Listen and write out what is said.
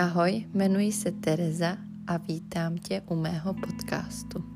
Ahoj, jmenuji se Tereza a vítám tě u mého podcastu.